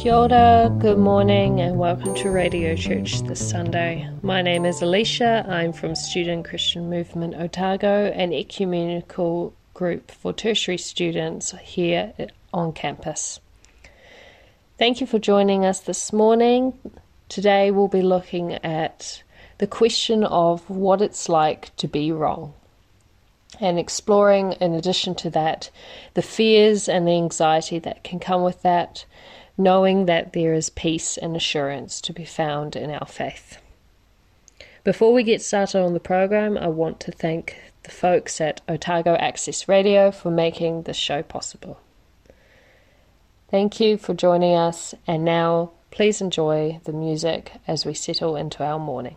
Kia ora, good morning, and welcome to Radio Church this Sunday. My name is Alicia. I'm from Student Christian Movement Otago, an ecumenical group for tertiary students here on campus. Thank you for joining us this morning. Today we'll be looking at the question of what it's like to be wrong and exploring, in addition to that, the fears and the anxiety that can come with that knowing that there is peace and assurance to be found in our faith. Before we get started on the program, I want to thank the folks at Otago Access Radio for making this show possible. Thank you for joining us, and now please enjoy the music as we settle into our morning.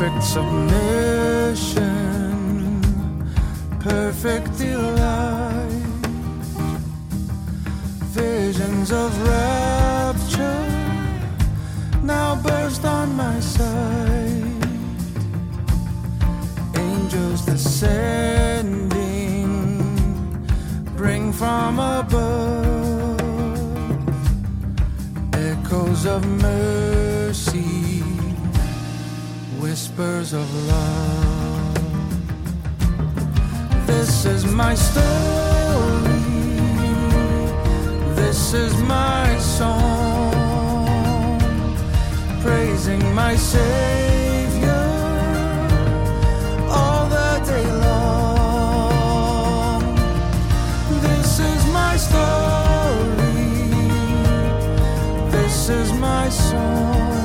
Perfect submission, perfect delight, visions of rapture now burst on my sight, angels descending, bring from above echoes of mercy whispers of love. This is my story. This is my song, praising my Savior all the day long. This is my story. This is my song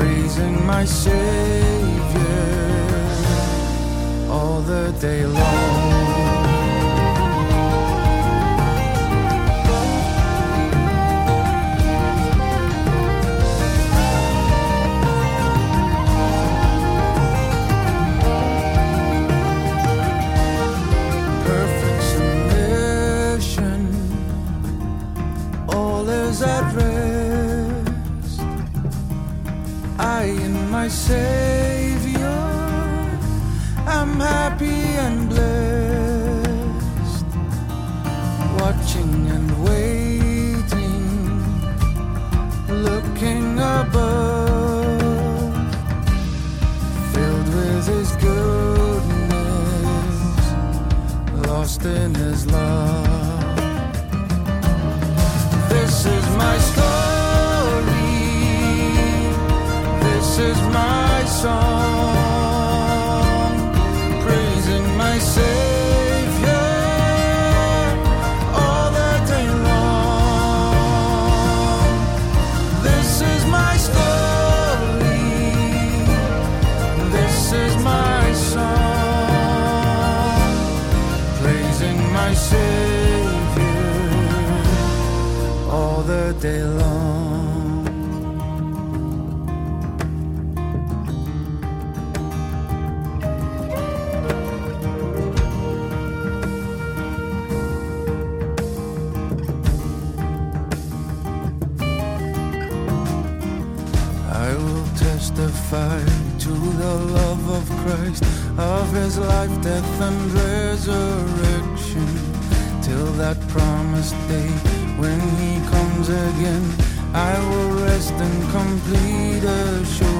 praising my Savior all the day long. Rest in complete assurance.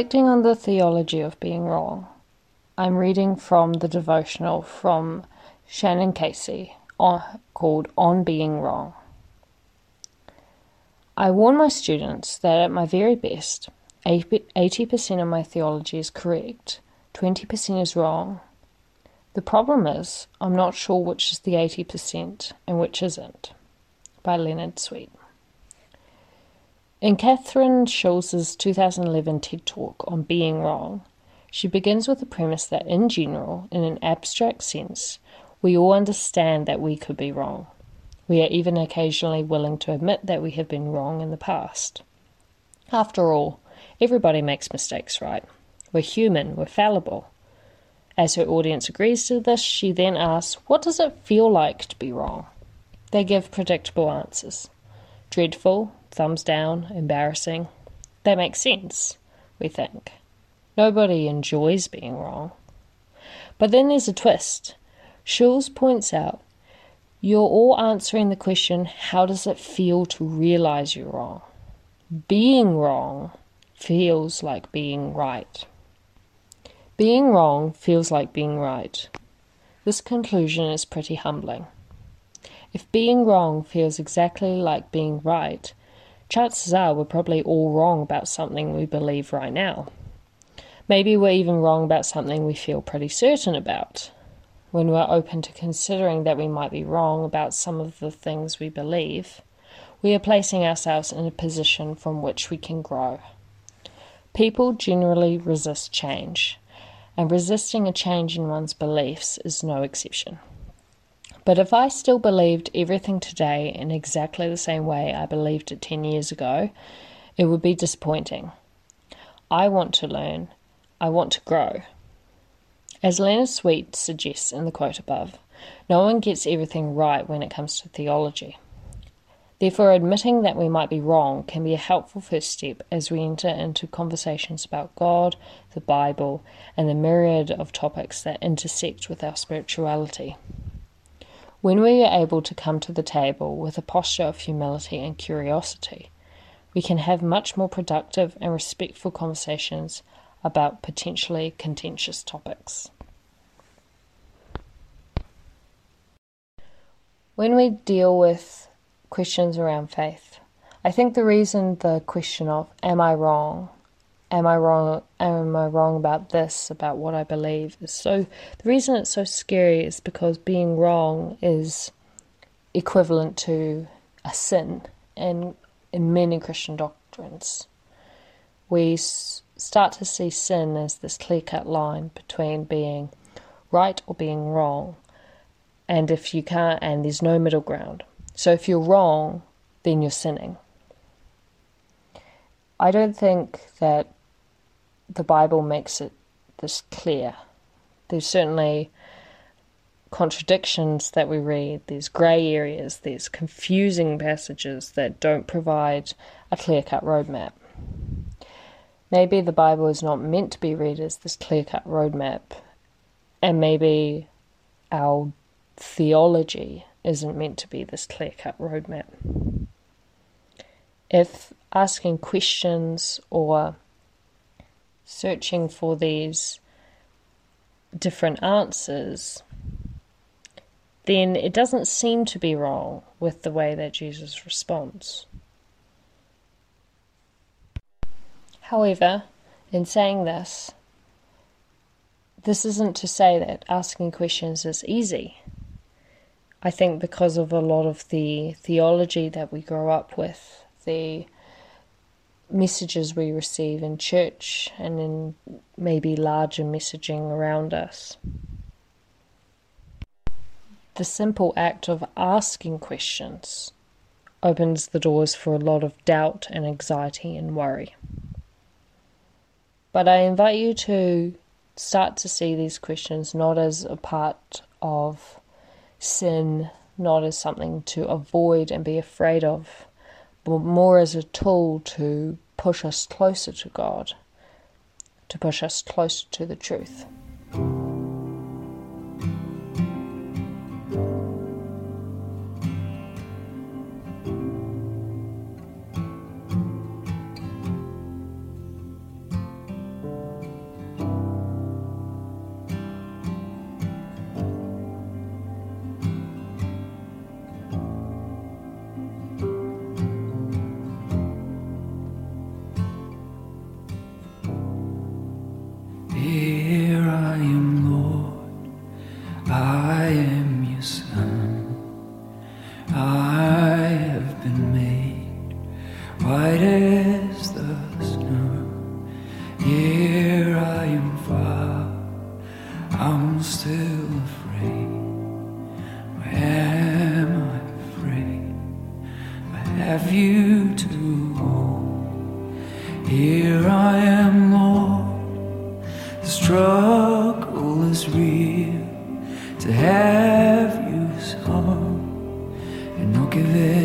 reflecting on the theology of being wrong, I'm reading from the devotional from Shannon Casey called On Being Wrong. I warn my students that at my very best, 80% of my theology is correct, 20% is wrong. The problem is, I'm not sure which is the 80% and which isn't. By Leonard Sweet. In Kathryn Schulz's 2011 TED Talk on being wrong, she begins with the premise that, in general, in an abstract sense, we all understand that we could be wrong. We are even occasionally willing to admit that we have been wrong in the past. After all, everybody makes mistakes, right? We're human, we're fallible. As her audience agrees to this, she then asks, What does it feel like to be wrong? They give predictable answers dreadful, thumbs down, embarrassing. That makes sense, we think. Nobody enjoys being wrong. But then there's a twist. Schulz points out you're all answering the question how does it feel to realize you're wrong? Being wrong feels like being right. Being wrong feels like being right. This conclusion is pretty humbling. If being wrong feels exactly like being right, chances are we're probably all wrong about something we believe right now. Maybe we're even wrong about something we feel pretty certain about. When we're open to considering that we might be wrong about some of the things we believe, we are placing ourselves in a position from which we can grow. People generally resist change, and resisting a change in one's beliefs is no exception. But if I still believed everything today in exactly the same way I believed it 10 years ago, it would be disappointing. I want to learn. I want to grow. As Leonard Sweet suggests in the quote above, no one gets everything right when it comes to theology. Therefore, admitting that we might be wrong can be a helpful first step as we enter into conversations about God, the Bible, and the myriad of topics that intersect with our spirituality. When we are able to come to the table with a posture of humility and curiosity, we can have much more productive and respectful conversations about potentially contentious topics. When we deal with questions around faith, I think the reason the question of, am I wrong, am I wrong? Am I wrong about this? About what I believe? So the reason it's so scary is because being wrong is equivalent to a sin, and in many Christian doctrines, we start to see sin as this clear-cut line between being right or being wrong, and if you can't, and there's no middle ground. So if you're wrong, then you're sinning. I don't think that the Bible makes it this clear. There's certainly contradictions that we read, there's grey areas, there's confusing passages that don't provide a clear cut roadmap. Maybe the Bible is not meant to be read as this clear cut roadmap, and maybe our theology isn't meant to be this clear cut roadmap. If asking questions or searching for these different answers, then it doesn't seem to be wrong with the way that Jesus responds. However, in saying this, this isn't to say that asking questions is easy. I think because of a lot of the theology that we grow up with, the messages we receive in church and in maybe larger messaging around us. The simple act of asking questions opens the doors for a lot of doubt and anxiety and worry. But I invite you to start to see these questions not as a part of sin, not as something to avoid and be afraid of, but more as a tool to push us closer to God, to push us closer to the truth. feel to have you so, and don't give it.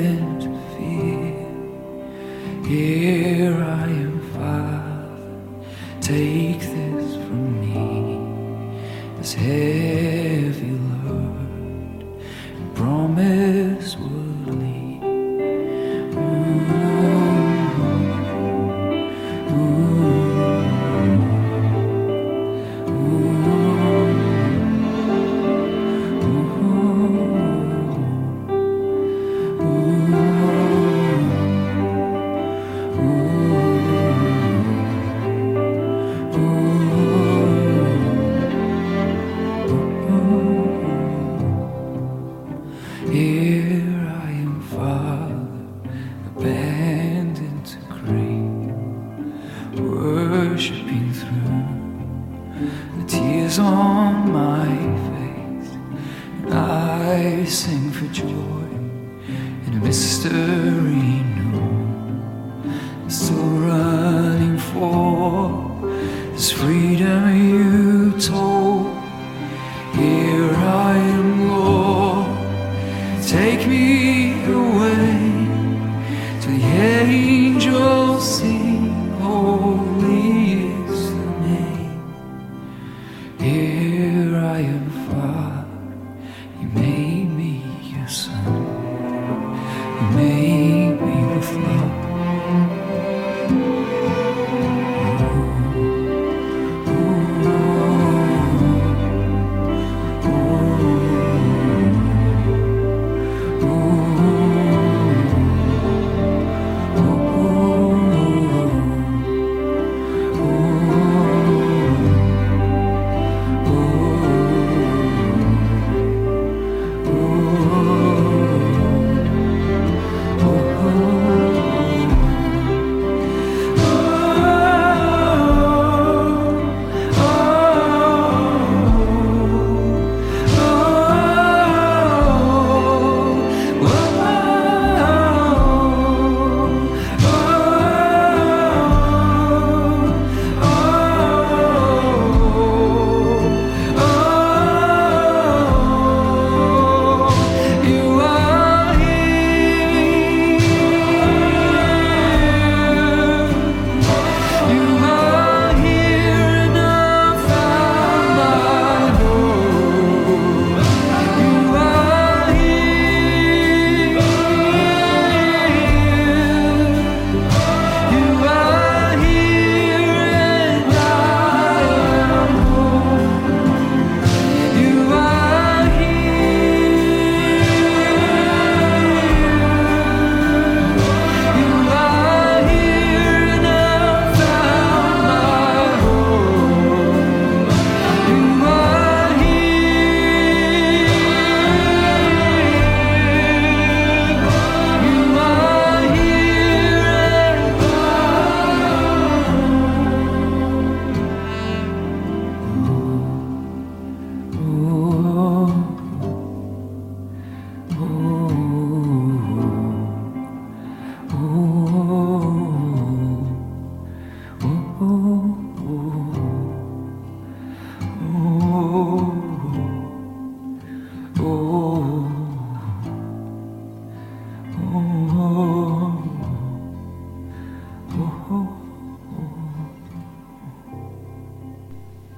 abandoned to grief, worshipping through the tears on my face. And I sing for joy in a mystery.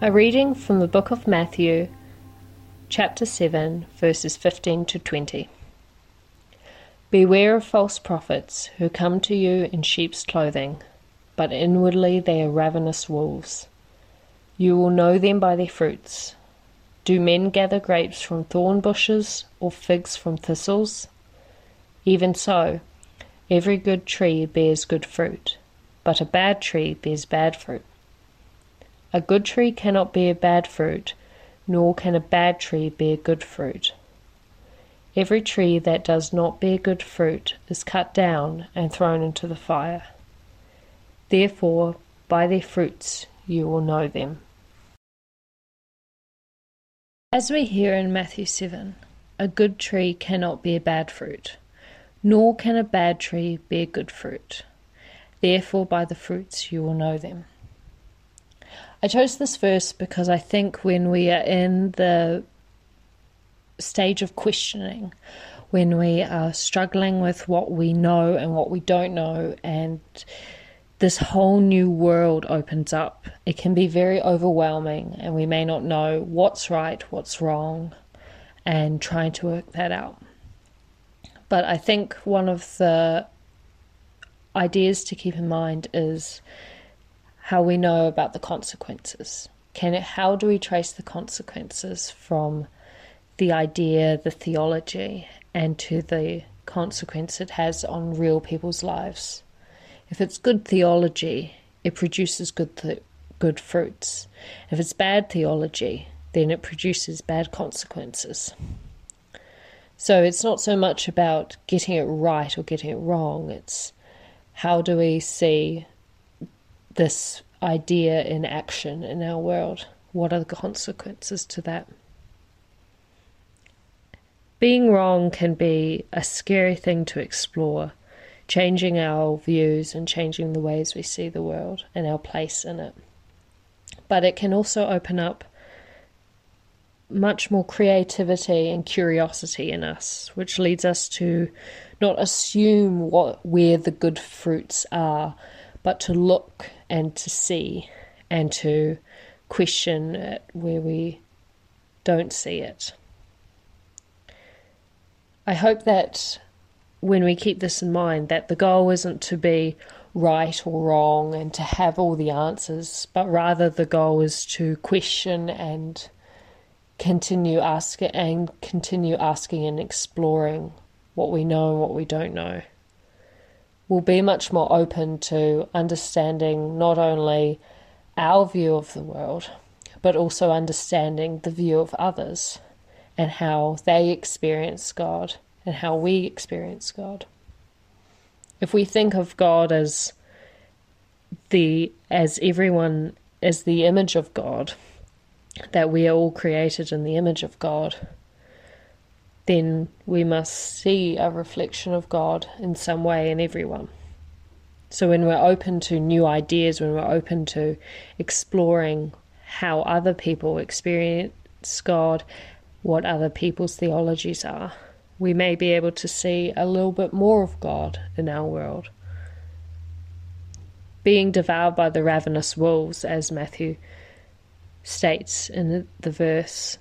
A reading from the book of Matthew, chapter 7, verses 15 to 20. Beware of false prophets who come to you in sheep's clothing, but inwardly they are ravenous wolves. You will know them by their fruits. Do men gather grapes from thorn bushes or figs from thistles? Even so, every good tree bears good fruit, but a bad tree bears bad fruit. A good tree cannot bear bad fruit, nor can a bad tree bear good fruit. Every tree that does not bear good fruit is cut down and thrown into the fire. Therefore, by their fruits you will know them. As we hear in Matthew 7, a good tree cannot bear bad fruit, nor can a bad tree bear good fruit. Therefore, by the fruits you will know them. I chose this verse because I think when we are in the stage of questioning, when we are struggling with what we know and what we don't know, and this whole new world opens up, it can be very overwhelming, and we may not know what's right, what's wrong, and trying to work that out. But I think one of the ideas to keep in mind is how we know about the consequences. Can it, how do we trace the consequences from the idea, the theology, and to the consequence it has on real people's lives? If it's good theology, it produces good th- good fruits. If it's bad theology, then it produces bad consequences. So it's not so much about getting it right or getting it wrong. It's how do we see this idea in action in our world? What are the consequences to that? Being wrong can be a scary thing to explore, changing our views and changing the ways we see the world and our place in it. But it can also open up much more creativity and curiosity in us, which leads us to not assume what where the good fruits are, but to look and to see and to question it where we don't see it. I hope that when we keep this in mind, that the goal isn't to be right or wrong and to have all the answers, but rather the goal is to question and continue asking and continue asking and exploring what we know and what we don't know will be much more open to understanding not only our view of the world, but also understanding the view of others and how they experience God and how we experience God. If we think of God as the as everyone as the image of God, that we are all created in the image of God, then we must see a reflection of God in some way in everyone. So, when we're open to new ideas, when we're open to exploring how other people experience God, what other people's theologies are, we may be able to see a little bit more of God in our world. Being devoured by the ravenous wolves, as Matthew states in the, verse,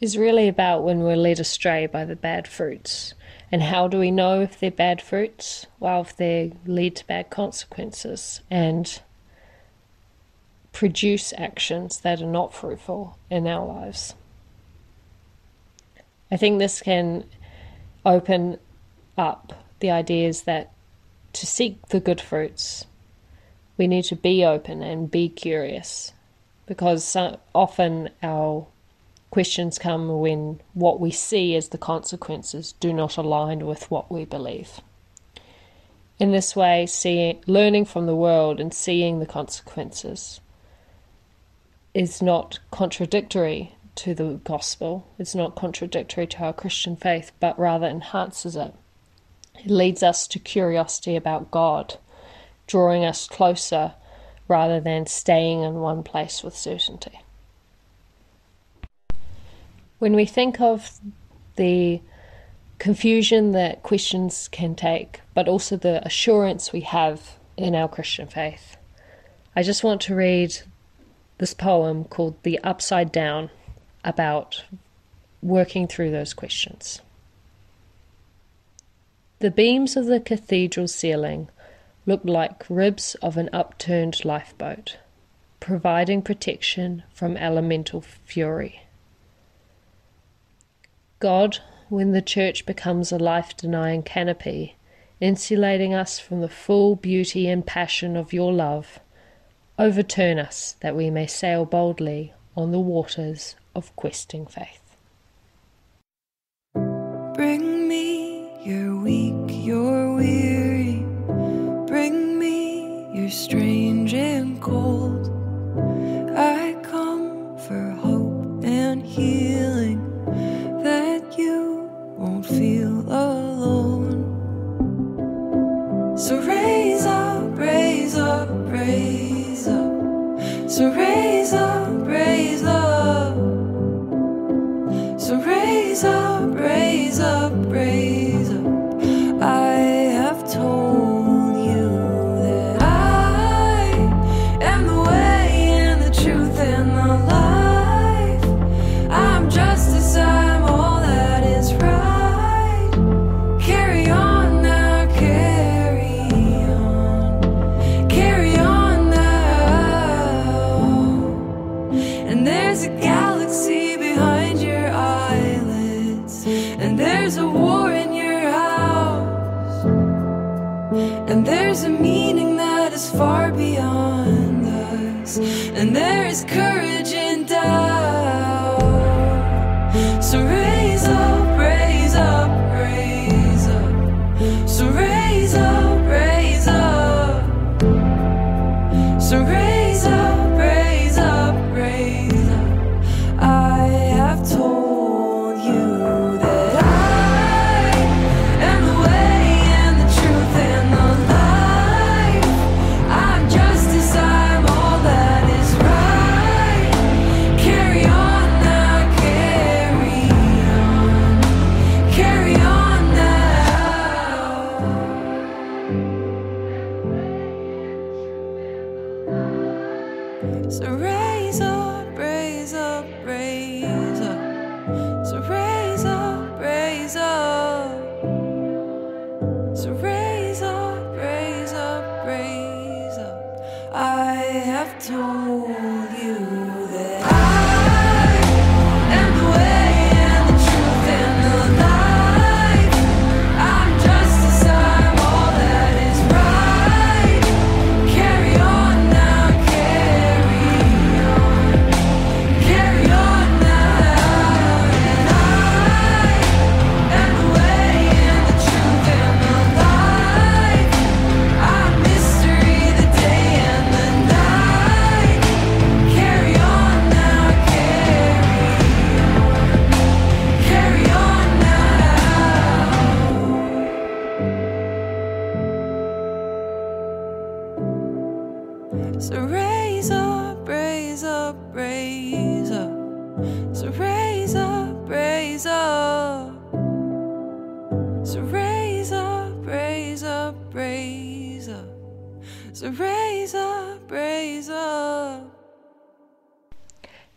is really about when we're led astray by the bad fruits. And how do we know if they're bad fruits? Well, if they lead to bad consequences and produce actions that are not fruitful in our lives. I think this can open up the ideas that to seek the good fruits, we need to be open and be curious because often our questions come when what we see as the consequences do not align with what we believe. In this way, seeing, learning from the world and seeing the consequences is not contradictory to the gospel, it's not contradictory to our Christian faith, but rather enhances it. It leads us to curiosity about God, drawing us closer rather than staying in one place with certainty. When we think of the confusion that questions can take, but also the assurance we have in our Christian faith, I just want to read this poem called The Upside Down about working through those questions. The beams of the cathedral ceiling look like ribs of an upturned lifeboat, providing protection from elemental fury. God, when the church becomes a life denying canopy, insulating us from the full beauty and passion of your love, overturn us that we may sail boldly on the waters of questing faith. Bring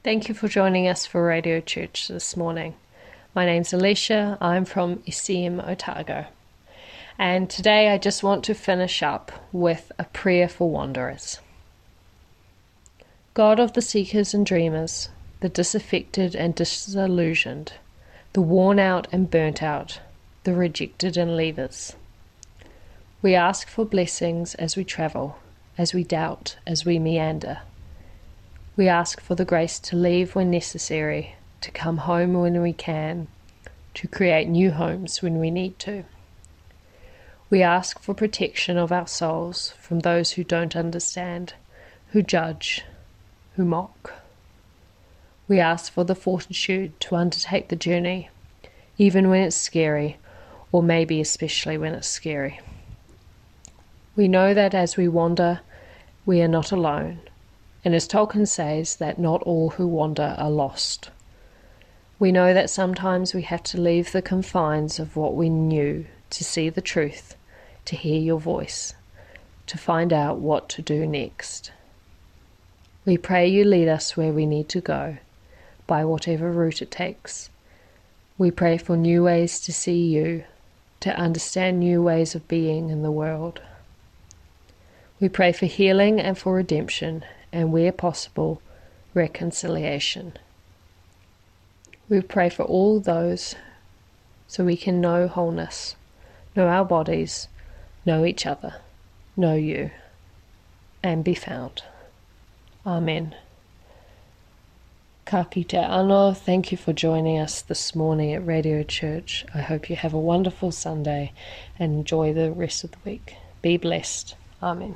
Thank you for joining us for Radio Church this morning. My name's Alicia. I'm from SCM Otago. And today I just want to finish up with a prayer for wanderers. God of the seekers and dreamers, the disaffected and disillusioned, the worn out and burnt out, the rejected and leavers. We ask for blessings as we travel, as we doubt, as we meander. We ask for the grace to leave when necessary, to come home when we can, to create new homes when we need to. We ask for protection of our souls from those who don't understand, who judge, who mock. We ask for the fortitude to undertake the journey, even when it's scary, or maybe especially when it's scary. We know that as we wander, we are not alone, and as Tolkien says, that not all who wander are lost. We know that sometimes we have to leave the confines of what we knew to see the truth, to hear your voice, to find out what to do next. We pray you lead us where we need to go, by whatever route it takes. We pray for new ways to see you, to understand new ways of being in the world. We pray for healing and for redemption, and where possible, reconciliation. We pray for all those so we can know wholeness, know our bodies, know each other, know you, and be found. Amen. Ka kite anō, thank you for joining us this morning at Radio Church. I hope you have a wonderful Sunday and enjoy the rest of the week. Be blessed. Amen.